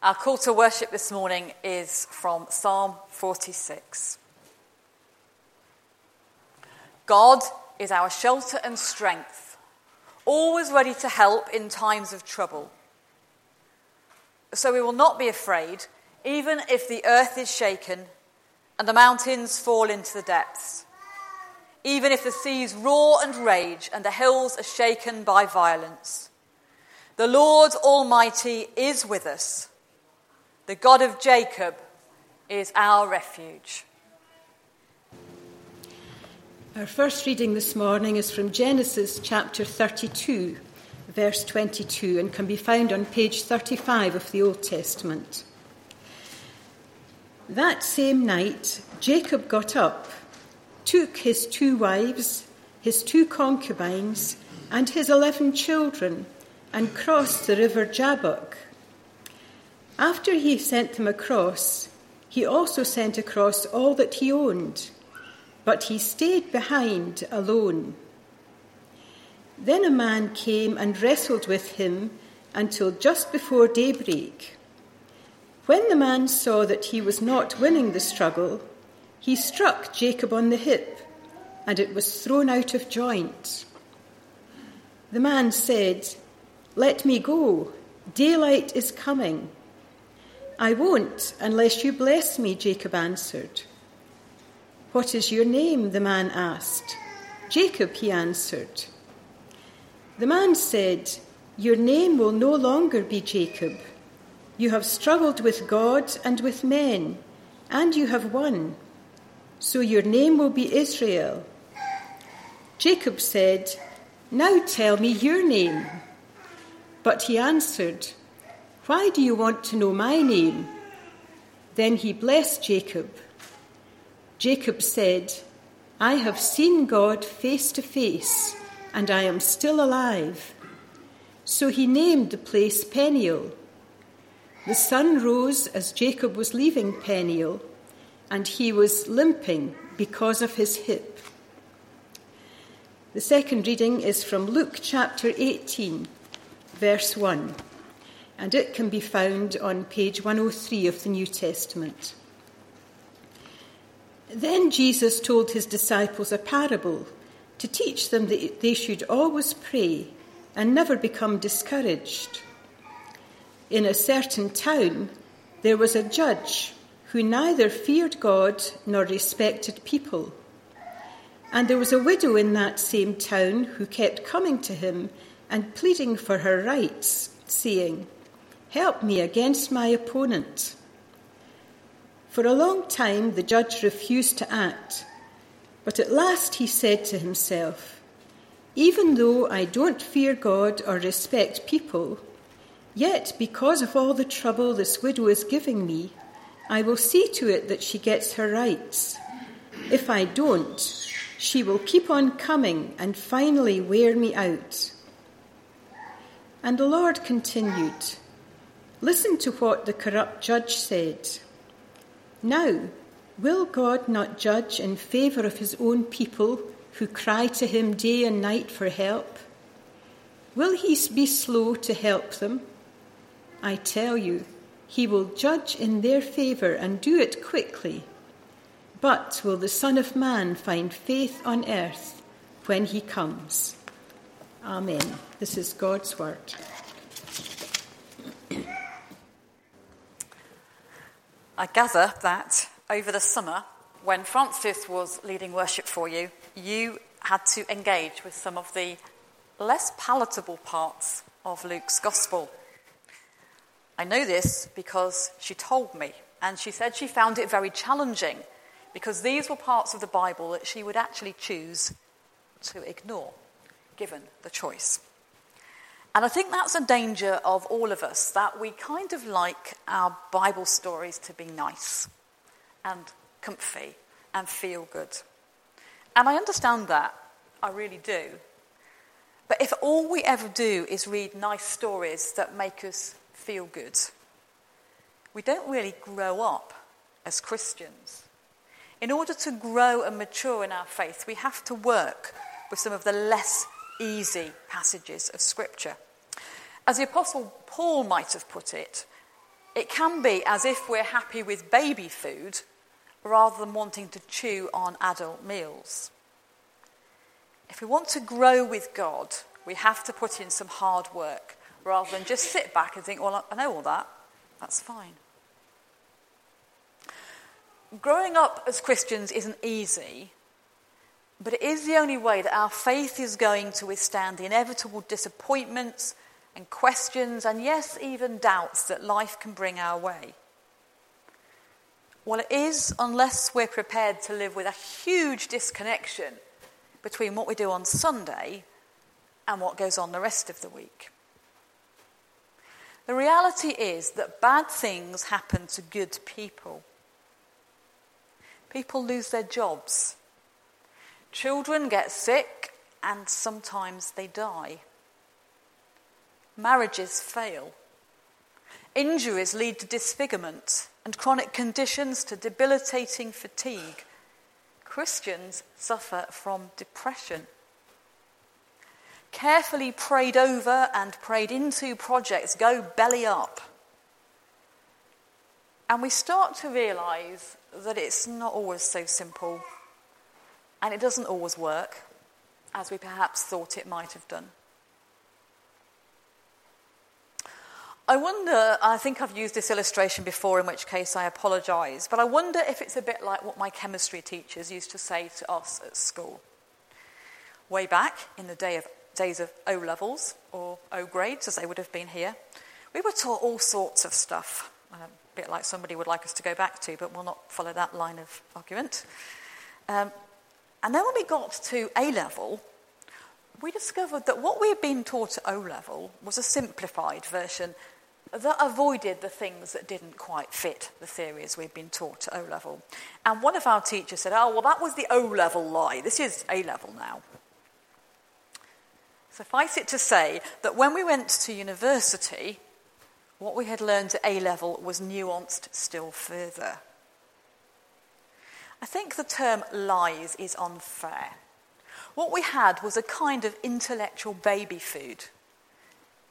Our call to worship this morning is from Psalm 46. God is our shelter and strength, always ready to help in times of trouble. So we will not be afraid, even if the earth is shaken and the mountains fall into the depths, even if the seas roar and rage and the hills are shaken by violence. The Lord Almighty is with us. The God of Jacob is our refuge. Our first reading this morning is from Genesis chapter 32, verse 22, and can be found on page 35 of the Old Testament. That same night, Jacob got up, took his two wives, his two concubines, and his eleven children, and crossed the river Jabbok. After he sent them across, he also sent across all that he owned, but he stayed behind alone. Then a man came and wrestled with him until just before daybreak. When the man saw that he was not winning the struggle, he struck Jacob on the hip, and it was thrown out of joint. The man said, Let me go, daylight is coming. I won't unless you bless me, Jacob answered. What is your name? the man asked. Jacob, he answered. The man said, Your name will no longer be Jacob. You have struggled with God and with men, and you have won. So your name will be Israel. Jacob said, Now tell me your name. But he answered, why do you want to know my name? Then he blessed Jacob. Jacob said, I have seen God face to face, and I am still alive. So he named the place Peniel. The sun rose as Jacob was leaving Peniel, and he was limping because of his hip. The second reading is from Luke chapter 18, verse 1 and it can be found on page 103 of the New Testament. Then Jesus told his disciples a parable to teach them that they should always pray and never become discouraged. In a certain town, there was a judge who neither feared God nor respected people. And there was a widow in that same town who kept coming to him and pleading for her rights, saying, Help me against my opponent. For a long time, the judge refused to act, but at last he said to himself, Even though I don't fear God or respect people, yet because of all the trouble this widow is giving me, I will see to it that she gets her rights. If I don't, she will keep on coming and finally wear me out. And the Lord continued, Listen to what the corrupt judge said. Now, will God not judge in favour of his own people who cry to him day and night for help? Will he be slow to help them? I tell you, he will judge in their favour and do it quickly. But will the Son of Man find faith on earth when he comes? Amen. This is God's word. I gather that over the summer, when Frances was leading worship for you, you had to engage with some of the less palatable parts of Luke's gospel. I know this because she told me, and she said she found it very challenging because these were parts of the Bible that she would actually choose to ignore, given the choice. And I think that's a danger of all of us, that we kind of like our Bible stories to be nice and comfy and feel good. And I understand that, I really do. But if all we ever do is read nice stories that make us feel good, we don't really grow up as Christians. In order to grow and mature in our faith, we have to work with some of the less easy passages of Scripture. As the Apostle Paul might have put it, it can be as if we're happy with baby food rather than wanting to chew on adult meals. If we want to grow with God, we have to put in some hard work rather than just sit back and think, well, I know all that. That's fine. Growing up as Christians isn't easy, but it is the only way that our faith is going to withstand the inevitable disappointments and questions, and yes, even doubts that life can bring our way. Well, it is unless we're prepared to live with a huge disconnection between what we do on Sunday and what goes on the rest of the week. The reality is that bad things happen to good people. People lose their jobs. Children get sick and sometimes they die. Marriages fail. Injuries lead to disfigurement and chronic conditions to debilitating fatigue. Christians suffer from depression. Carefully prayed over and prayed into projects go belly up. And we start to realize that it's not always so simple and it doesn't always work as we perhaps thought it might have done. I wonder, I think I've used this illustration before, in which case I apologise, but I wonder if it's a bit like what my chemistry teachers used to say to us at school. Way back in the day of, days of O levels, or O grades as they would have been here, we were taught all sorts of stuff, a bit like somebody would like us to go back to, but we'll not follow that line of argument. Um, and then when we got to A level, we discovered that what we had been taught at O level was a simplified version that avoided the things that didn't quite fit the theories we'd been taught at O level. And one of our teachers said, Oh, well, that was the O level lie. This is A level now. Suffice it to say that when we went to university, what we had learned at A level was nuanced still further. I think the term lies is unfair. What we had was a kind of intellectual baby food,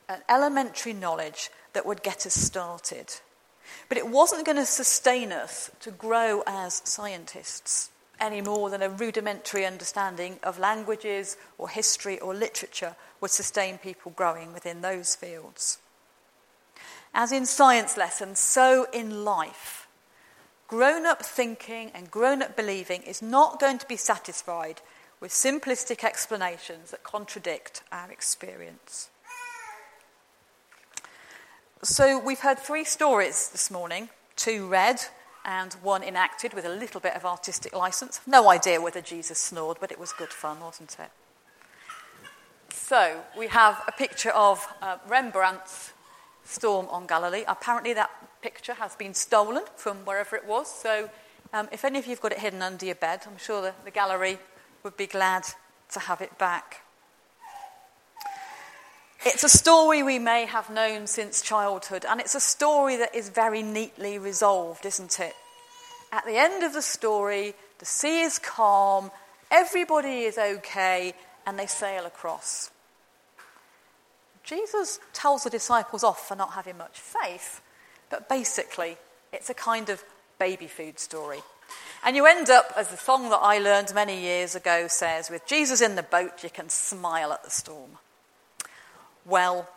an elementary knowledge that would get us started. But it wasn't going to sustain us to grow as scientists any more than a rudimentary understanding of languages or history or literature would sustain people growing within those fields. As in science lessons, so in life. Grown up thinking and grown up believing is not going to be satisfied with simplistic explanations that contradict our experience. So, we've heard three stories this morning two read and one enacted with a little bit of artistic license. No idea whether Jesus snored, but it was good fun, wasn't it? So, we have a picture of uh, Rembrandt's Storm on Galilee. Apparently, that picture has been stolen from wherever it was. So, um, if any of you have got it hidden under your bed, I'm sure the, the gallery would be glad to have it back. It's a story we may have known since childhood, and it's a story that is very neatly resolved, isn't it? At the end of the story, the sea is calm, everybody is okay, and they sail across. Jesus tells the disciples off for not having much faith, but basically, it's a kind of baby food story. And you end up, as the song that I learned many years ago says, with Jesus in the boat, you can smile at the storm. Well,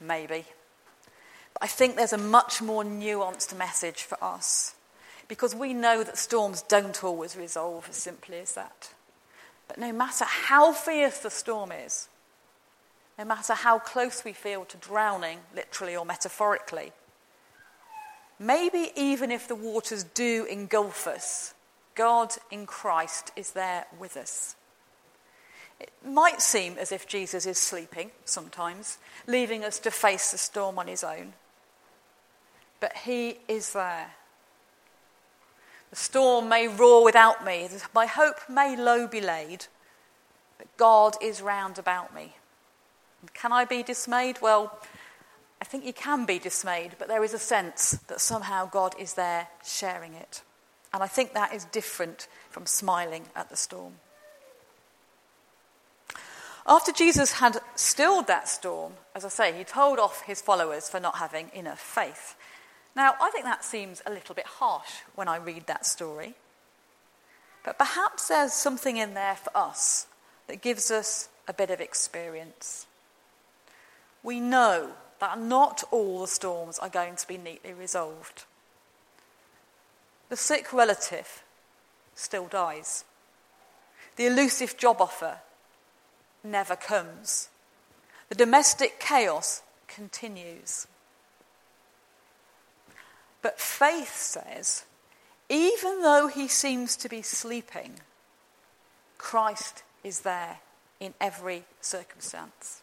maybe. But I think there's a much more nuanced message for us because we know that storms don't always resolve as simply as that. But no matter how fierce the storm is, no matter how close we feel to drowning, literally or metaphorically, maybe even if the waters do engulf us, God in Christ is there with us. It might seem as if Jesus is sleeping sometimes, leaving us to face the storm on his own. But he is there. The storm may roar without me, my hope may low be laid, but God is round about me. Can I be dismayed? Well, I think you can be dismayed, but there is a sense that somehow God is there sharing it. And I think that is different from smiling at the storm. After Jesus had stilled that storm, as I say, he told off his followers for not having enough faith. Now, I think that seems a little bit harsh when I read that story. But perhaps there's something in there for us that gives us a bit of experience. We know that not all the storms are going to be neatly resolved. The sick relative still dies. The elusive job offer never comes. The domestic chaos continues. But faith says, even though he seems to be sleeping, Christ is there in every circumstance.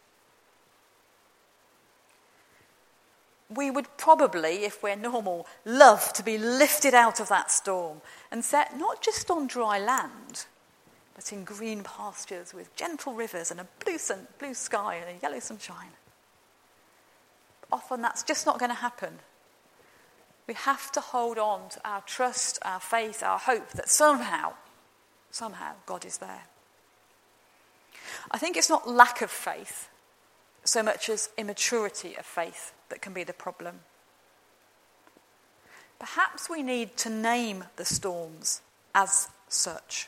We would probably, if we're normal, love to be lifted out of that storm and set not just on dry land, but in green pastures with gentle rivers and a blue, sun, blue sky and a yellow sunshine. Often that's just not going to happen. We have to hold on to our trust, our faith, our hope that somehow, somehow God is there. I think it's not lack of faith so much as immaturity of faith that can be the problem. Perhaps we need to name the storms as such.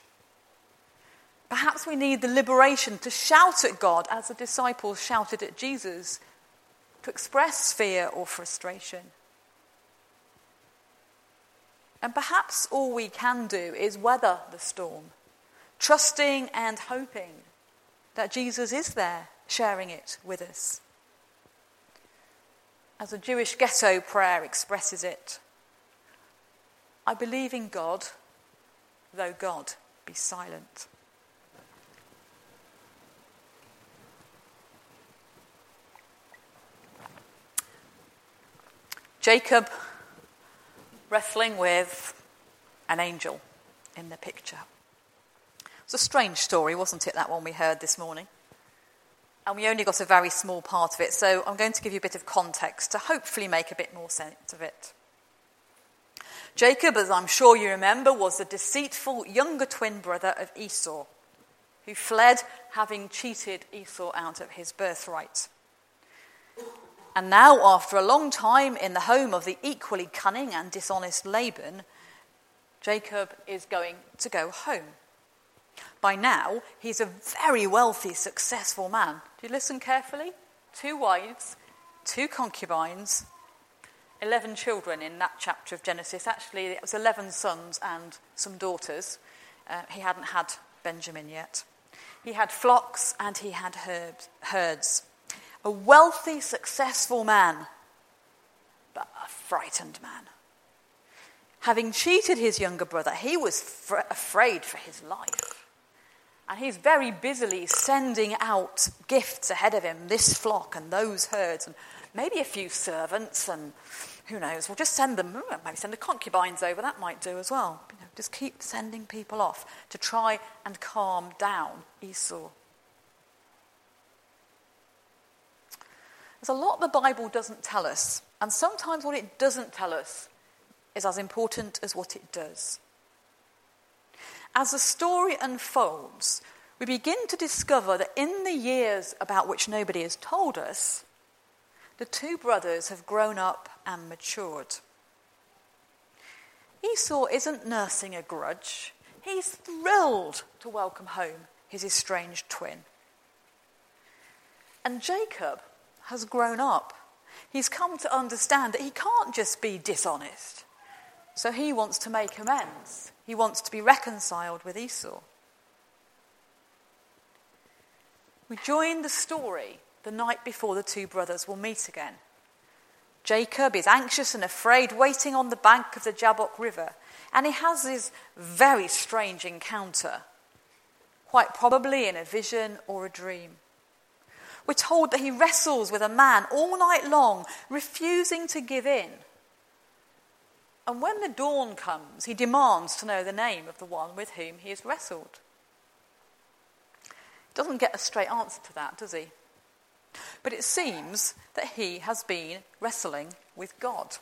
Perhaps we need the liberation to shout at God as the disciples shouted at Jesus, to express fear or frustration. And perhaps all we can do is weather the storm, trusting and hoping that Jesus is there sharing it with us. As a Jewish ghetto prayer expresses it, I believe in God, though God be silent. Jacob wrestling with an angel in the picture. It's a strange story, wasn't it, that one we heard this morning? And we only got a very small part of it, so I'm going to give you a bit of context to hopefully make a bit more sense of it. Jacob, as I'm sure you remember, was the deceitful younger twin brother of Esau, who fled having cheated Esau out of his birthright. And now, after a long time in the home of the equally cunning and dishonest Laban, Jacob is going to go home. By now, he's a very wealthy, successful man. Do you listen carefully? Two wives, two concubines, 11 children in that chapter of Genesis. Actually, it was 11 sons and some daughters. Uh, he hadn't had Benjamin yet. He had flocks and he had herds a wealthy, successful man, but a frightened man. Having cheated his younger brother, he was fr- afraid for his life. And he's very busily sending out gifts ahead of him this flock and those herds, and maybe a few servants, and who knows, we'll just send them, maybe send the concubines over, that might do as well. You know, just keep sending people off to try and calm down Esau. There's a lot the Bible doesn't tell us, and sometimes what it doesn't tell us is as important as what it does. As the story unfolds, we begin to discover that in the years about which nobody has told us, the two brothers have grown up and matured. Esau isn't nursing a grudge, he's thrilled to welcome home his estranged twin. And Jacob has grown up. He's come to understand that he can't just be dishonest. So he wants to make amends. He wants to be reconciled with Esau. We join the story the night before the two brothers will meet again. Jacob is anxious and afraid, waiting on the bank of the Jabbok River, and he has this very strange encounter, quite probably in a vision or a dream. We're told that he wrestles with a man all night long, refusing to give in. And when the dawn comes, he demands to know the name of the one with whom he has wrestled. He doesn't get a straight answer to that, does he? But it seems that he has been wrestling with God.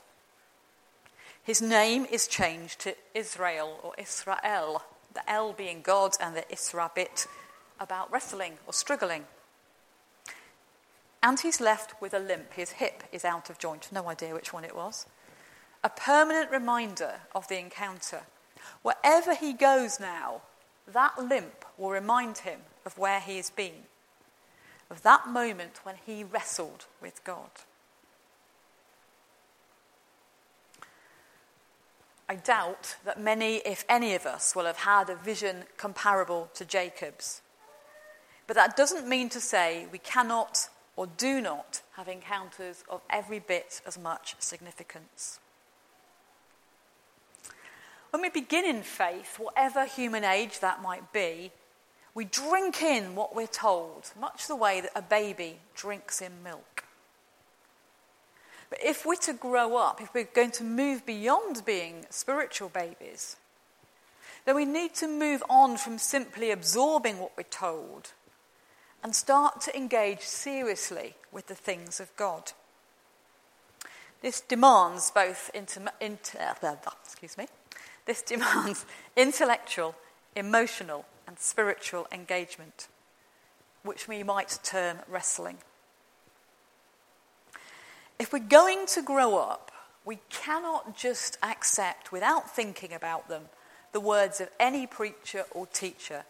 His name is changed to Israel or Israel, the L being God and the Isra bit about wrestling or struggling. And he's left with a limp. His hip is out of joint. No idea which one it was. A permanent reminder of the encounter. Wherever he goes now, that limp will remind him of where he has been, of that moment when he wrestled with God. I doubt that many, if any of us, will have had a vision comparable to Jacob's. But that doesn't mean to say we cannot or do not have encounters of every bit as much significance. When we begin in faith, whatever human age that might be, we drink in what we're told, much the way that a baby drinks in milk. But if we're to grow up, if we're going to move beyond being spiritual babies, then we need to move on from simply absorbing what we're told and start to engage seriously with the things of God. This demands both inter- inter- excuse me, this demands intellectual, emotional, and spiritual engagement, which we might term wrestling. If we're going to grow up, we cannot just accept, without thinking about them, the words of any preacher or teacher.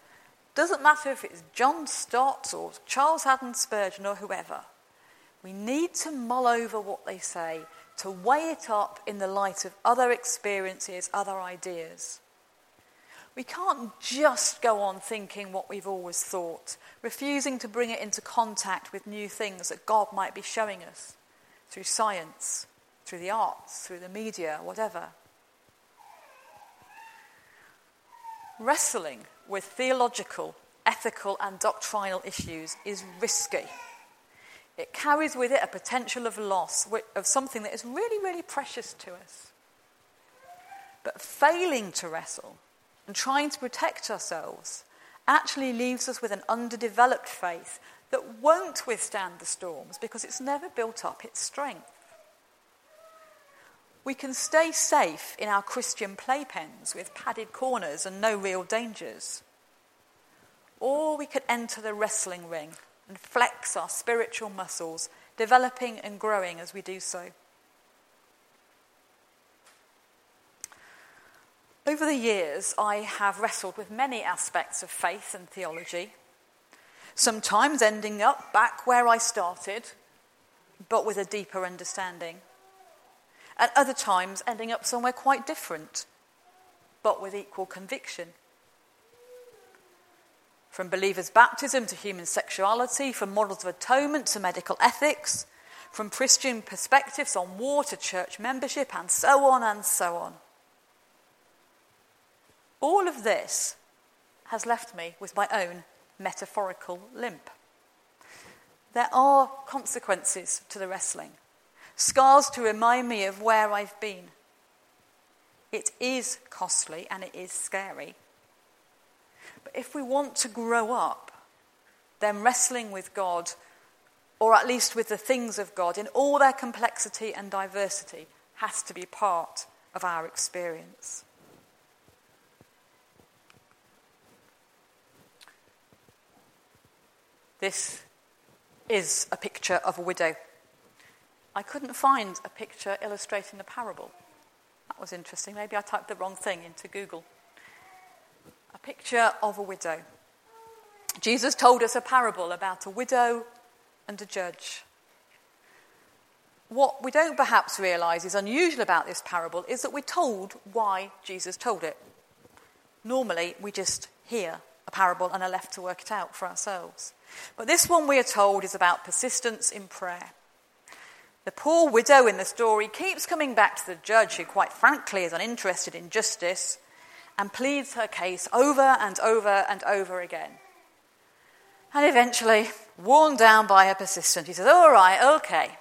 Doesn't matter if it's John Stott or Charles Haddon Spurgeon or whoever. We need to mull over what they say to weigh it up in the light of other experiences, other ideas. We can't just go on thinking what we've always thought, refusing to bring it into contact with new things that God might be showing us through science, through the arts, through the media, whatever. Wrestling with theological, ethical, and doctrinal issues is risky. It carries with it a potential of loss of something that is really, really precious to us. But failing to wrestle and trying to protect ourselves actually leaves us with an underdeveloped faith that won't withstand the storms because it's never built up its strength. We can stay safe in our Christian playpens with padded corners and no real dangers. Or we could enter the wrestling ring and flex our spiritual muscles, developing and growing as we do so. Over the years, I have wrestled with many aspects of faith and theology, sometimes ending up back where I started, but with a deeper understanding. At other times, ending up somewhere quite different, but with equal conviction. From believers' baptism to human sexuality, from models of atonement to medical ethics, from Christian perspectives on war to church membership, and so on and so on. All of this has left me with my own metaphorical limp. There are consequences to the wrestling, scars to remind me of where I've been. It is costly and it is scary. But if we want to grow up, then wrestling with God, or at least with the things of God in all their complexity and diversity, has to be part of our experience. This is a picture of a widow. I couldn't find a picture illustrating the parable. That was interesting. Maybe I typed the wrong thing into Google a picture of a widow. Jesus told us a parable about a widow and a judge. What we don't perhaps realize is unusual about this parable is that we're told why Jesus told it. Normally, we just hear a parable and are left to work it out for ourselves. But this one, we are told, is about persistence in prayer. The poor widow in the story keeps coming back to the judge, who, quite frankly, is uninterested in justice and pleads her case over and over and over again. And eventually, worn down by her persistence, he says, All right, okay,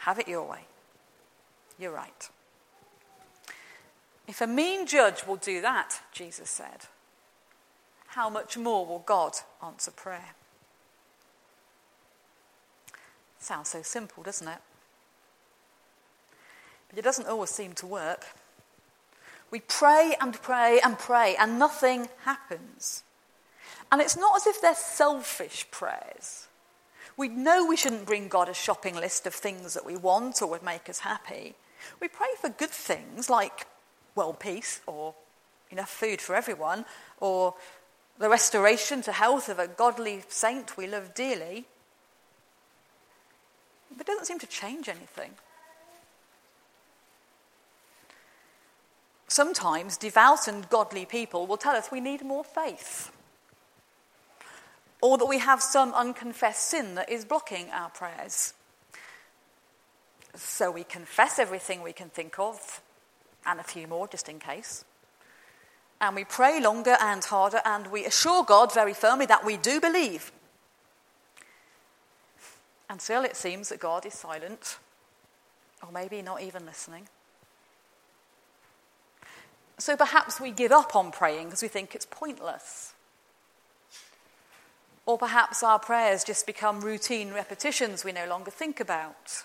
have it your way. You're right. If a mean judge will do that, Jesus said, how much more will God answer prayer? Sounds so simple, doesn't it? But it doesn't always seem to work. We pray and pray and pray, and nothing happens. And it's not as if they're selfish prayers. We know we shouldn't bring God a shopping list of things that we want or would make us happy. We pray for good things like world peace or enough food for everyone or the restoration to health of a godly saint we love dearly. But it doesn't seem to change anything. Sometimes devout and godly people will tell us we need more faith, or that we have some unconfessed sin that is blocking our prayers. So we confess everything we can think of, and a few more just in case. And we pray longer and harder, and we assure God very firmly that we do believe. And still it seems that God is silent, or maybe not even listening. So perhaps we give up on praying because we think it's pointless. Or perhaps our prayers just become routine repetitions we no longer think about.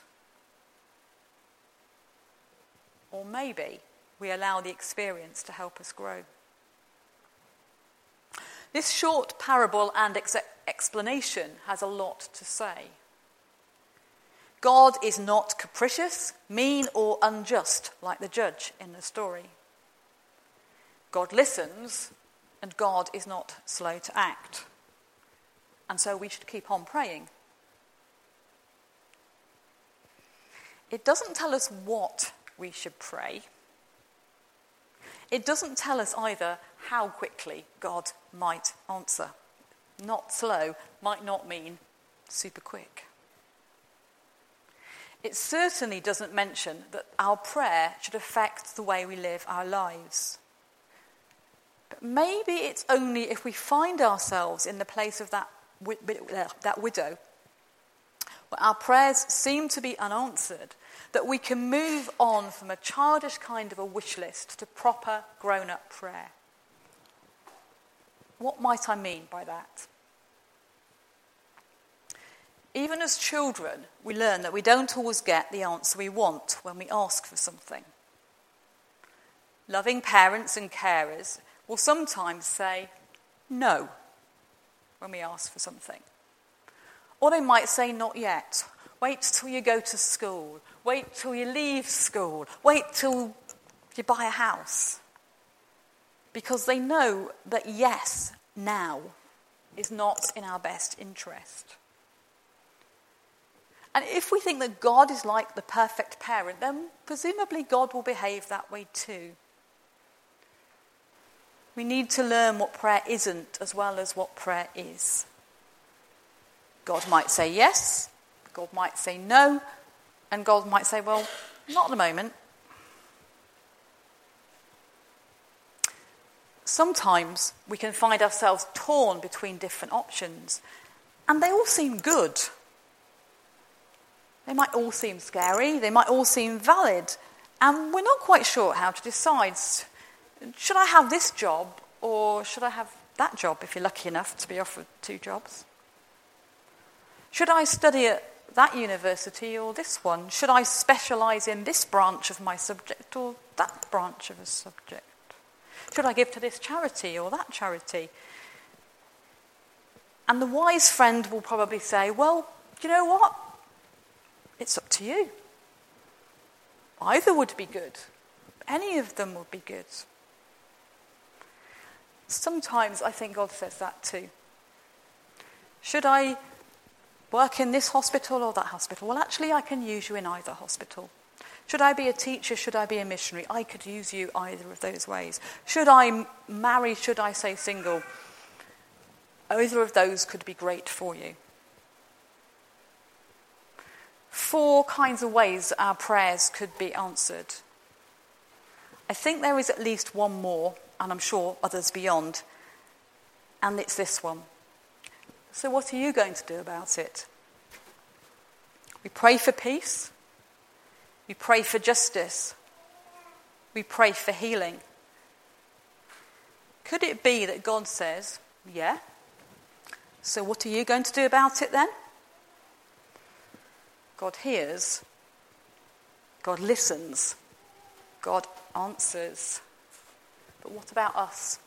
Or maybe we allow the experience to help us grow. This short parable and ex- explanation has a lot to say. God is not capricious, mean, or unjust like the judge in the story. God listens, and God is not slow to act. And so we should keep on praying. It doesn't tell us what we should pray. It doesn't tell us either how quickly God might answer. Not slow might not mean super quick. It certainly doesn't mention that our prayer should affect the way we live our lives. Maybe it's only if we find ourselves in the place of that, uh, that widow, where our prayers seem to be unanswered, that we can move on from a childish kind of a wish list to proper grown up prayer. What might I mean by that? Even as children, we learn that we don't always get the answer we want when we ask for something. Loving parents and carers will sometimes say no when we ask for something. Or they might say not yet. Wait till you go to school. Wait till you leave school. Wait till you buy a house. Because they know that yes, now, is not in our best interest. And if we think that God is like the perfect parent, then presumably God will behave that way too. We need to learn what prayer isn't as well as what prayer is. God might say yes, God might say no, and God might say, well, not at the moment. Sometimes we can find ourselves torn between different options, and they all seem good. They might all seem scary, they might all seem valid, and we're not quite sure how to decide should I have this job or should I have that job if you're lucky enough to be offered two jobs? Should I study at that university or this one? Should I specialise in this branch of my subject or that branch of a subject? Should I give to this charity or that charity? And the wise friend will probably say, Well, you know what? It's up to you. Either would be good, any of them would be good. Sometimes I think God says that too. Should I work in this hospital or that hospital? Well, actually, I can use you in either hospital. Should I be a teacher? Should I be a missionary? I could use you either of those ways. Should I marry? Should I stay single? Either of those could be great for you. Four kinds of ways our prayers could be answered. I think there is at least one more and I'm sure others beyond. And it's this one. So, what are you going to do about it? We pray for peace. We pray for justice. We pray for healing. Could it be that God says, Yeah? So, what are you going to do about it then? God hears. God listens. God answers. But what about us?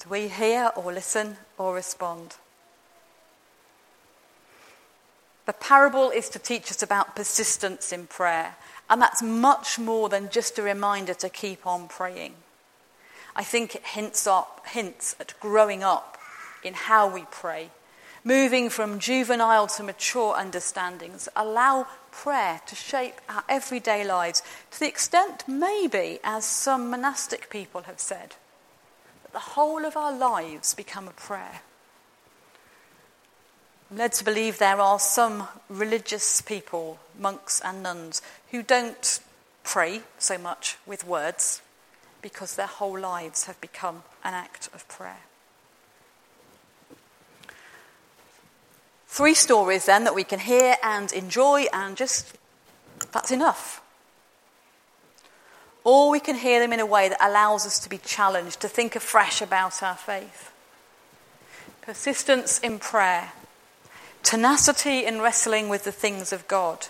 Do we hear or listen or respond? The parable is to teach us about persistence in prayer And that's much more than just a reminder to keep on praying. I think it hints, up, hints at growing up in how we pray, moving from juvenile to mature understandings. Allow prayer to shape our everyday lives to the extent, maybe, as some monastic people have said, that the whole of our lives become a prayer. I'm led to believe there are some religious people, monks and nuns, who don't pray so much with words because their whole lives have become an act of prayer. Three stories then that we can hear and enjoy, and just that's enough. Or we can hear them in a way that allows us to be challenged, to think afresh about our faith. Persistence in prayer, tenacity in wrestling with the things of God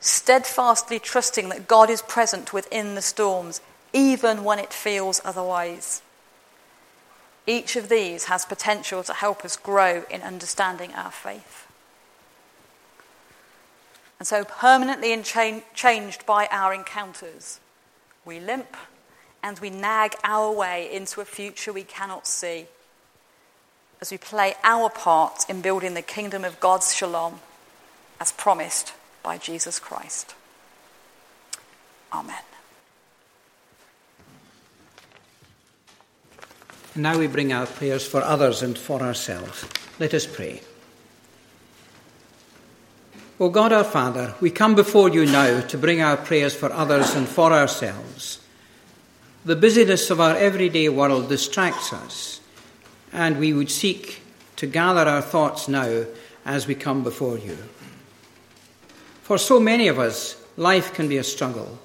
steadfastly trusting that God is present within the storms, even when it feels otherwise. Each of these has potential to help us grow in understanding our faith. And so, permanently cha- changed by our encounters, we limp and we nag our way into a future we cannot see as we play our part in building the kingdom of God's shalom as promised by Jesus Christ. Amen. Now we bring our prayers for others and for ourselves. Let us pray. O God our Father, we come before you now to bring our prayers for others and for ourselves. The busyness of our everyday world distracts us, and we would seek to gather our thoughts now as we come before you. For so many of us, life can be a struggle.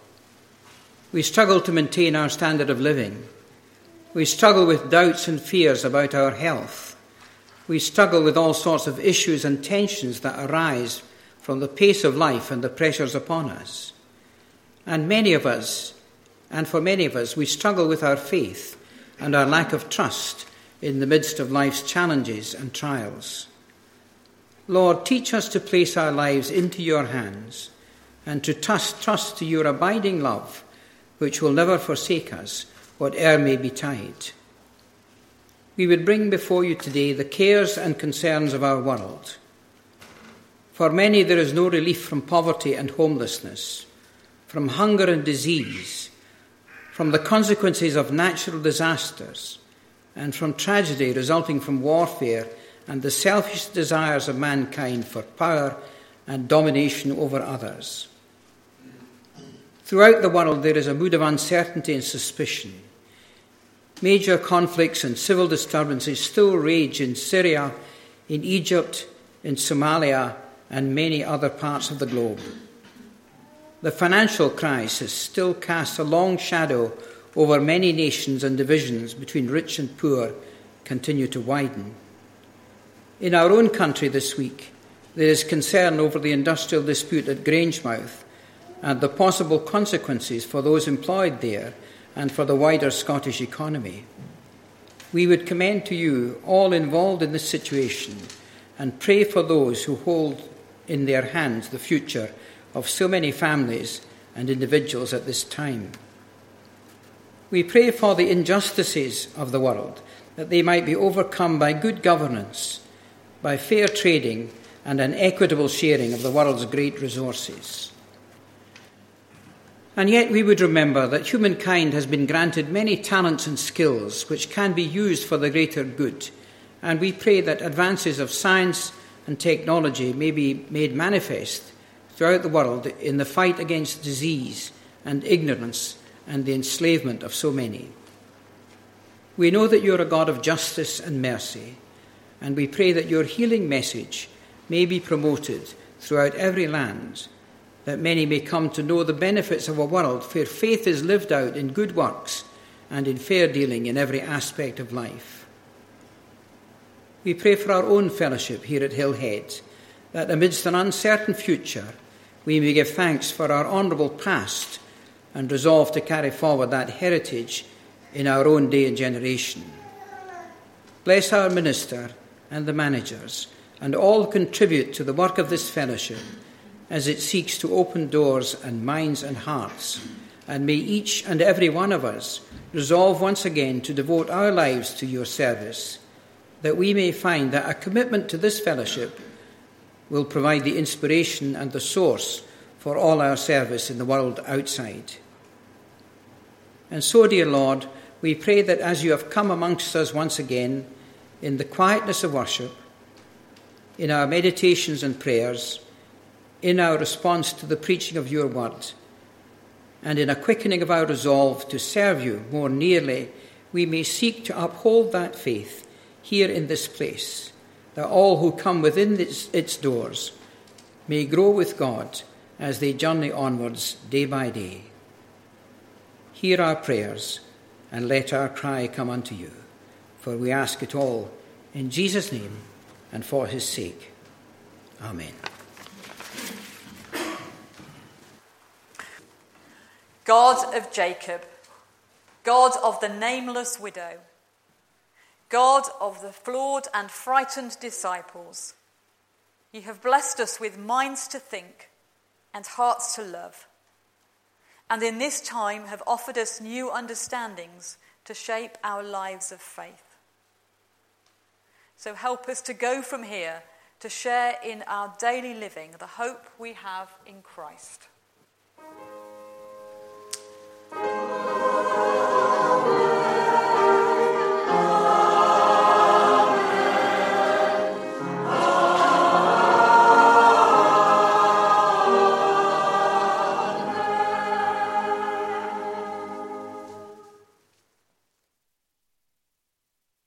We struggle to maintain our standard of living. We struggle with doubts and fears about our health. We struggle with all sorts of issues and tensions that arise from the pace of life and the pressures upon us. And many of us, and for many of us, we struggle with our faith and our lack of trust in the midst of life's challenges and trials. Lord, teach us to place our lives into your hands and to trust, trust to your abiding love, which will never forsake us, whate'er may betide. We would bring before you today the cares and concerns of our world. For many, there is no relief from poverty and homelessness, from hunger and disease, from the consequences of natural disasters, and from tragedy resulting from warfare and the selfish desires of mankind for power and domination over others. Throughout the world, there is a mood of uncertainty and suspicion. Major conflicts and civil disturbances still rage in Syria, in Egypt, in Somalia, and many other parts of the globe. The financial crisis still casts a long shadow over many nations, and divisions between rich and poor continue to widen. In our own country this week, there is concern over the industrial dispute at Grangemouth and the possible consequences for those employed there and for the wider Scottish economy. We would commend to you all involved in this situation and pray for those who hold in their hands the future of so many families and individuals at this time. We pray for the injustices of the world, that they might be overcome by good governance by fair trading and an equitable sharing of the world's great resources. And yet, we would remember that humankind has been granted many talents and skills which can be used for the greater good, and we pray that advances of science and technology may be made manifest throughout the world in the fight against disease and ignorance and the enslavement of so many. We know that you're a God of justice and mercy, and we pray that your healing message may be promoted throughout every land, that many may come to know the benefits of a world where faith is lived out in good works and in fair dealing in every aspect of life. We pray for our own fellowship here at Hillhead, that amidst an uncertain future, we may give thanks for our honourable past and resolve to carry forward that heritage in our own day and generation. Bless our minister and the managers, and all who contribute to the work of this fellowship, as it seeks to open doors and minds and hearts. And may each and every one of us resolve once again to devote our lives to your service, that we may find that a commitment to this fellowship will provide the inspiration and the source for all our service in the world outside. And so, dear Lord, we pray that as you have come amongst us once again, in the quietness of worship, in our meditations and prayers, in our response to the preaching of your word, and in a quickening of our resolve to serve you more nearly, we may seek to uphold that faith here in this place, that all who come within its, its doors may grow with God as they journey onwards day by day. Hear our prayers and let our cry come unto you, for we ask it all in Jesus' name and for his sake. Amen. God of Jacob, God of the nameless widow, God of the flawed and frightened disciples, you have blessed us with minds to think and hearts to love, and in this time have offered us new understandings to shape our lives of faith. So help us to go from here to share in our daily living the hope we have in Christ. Thank you.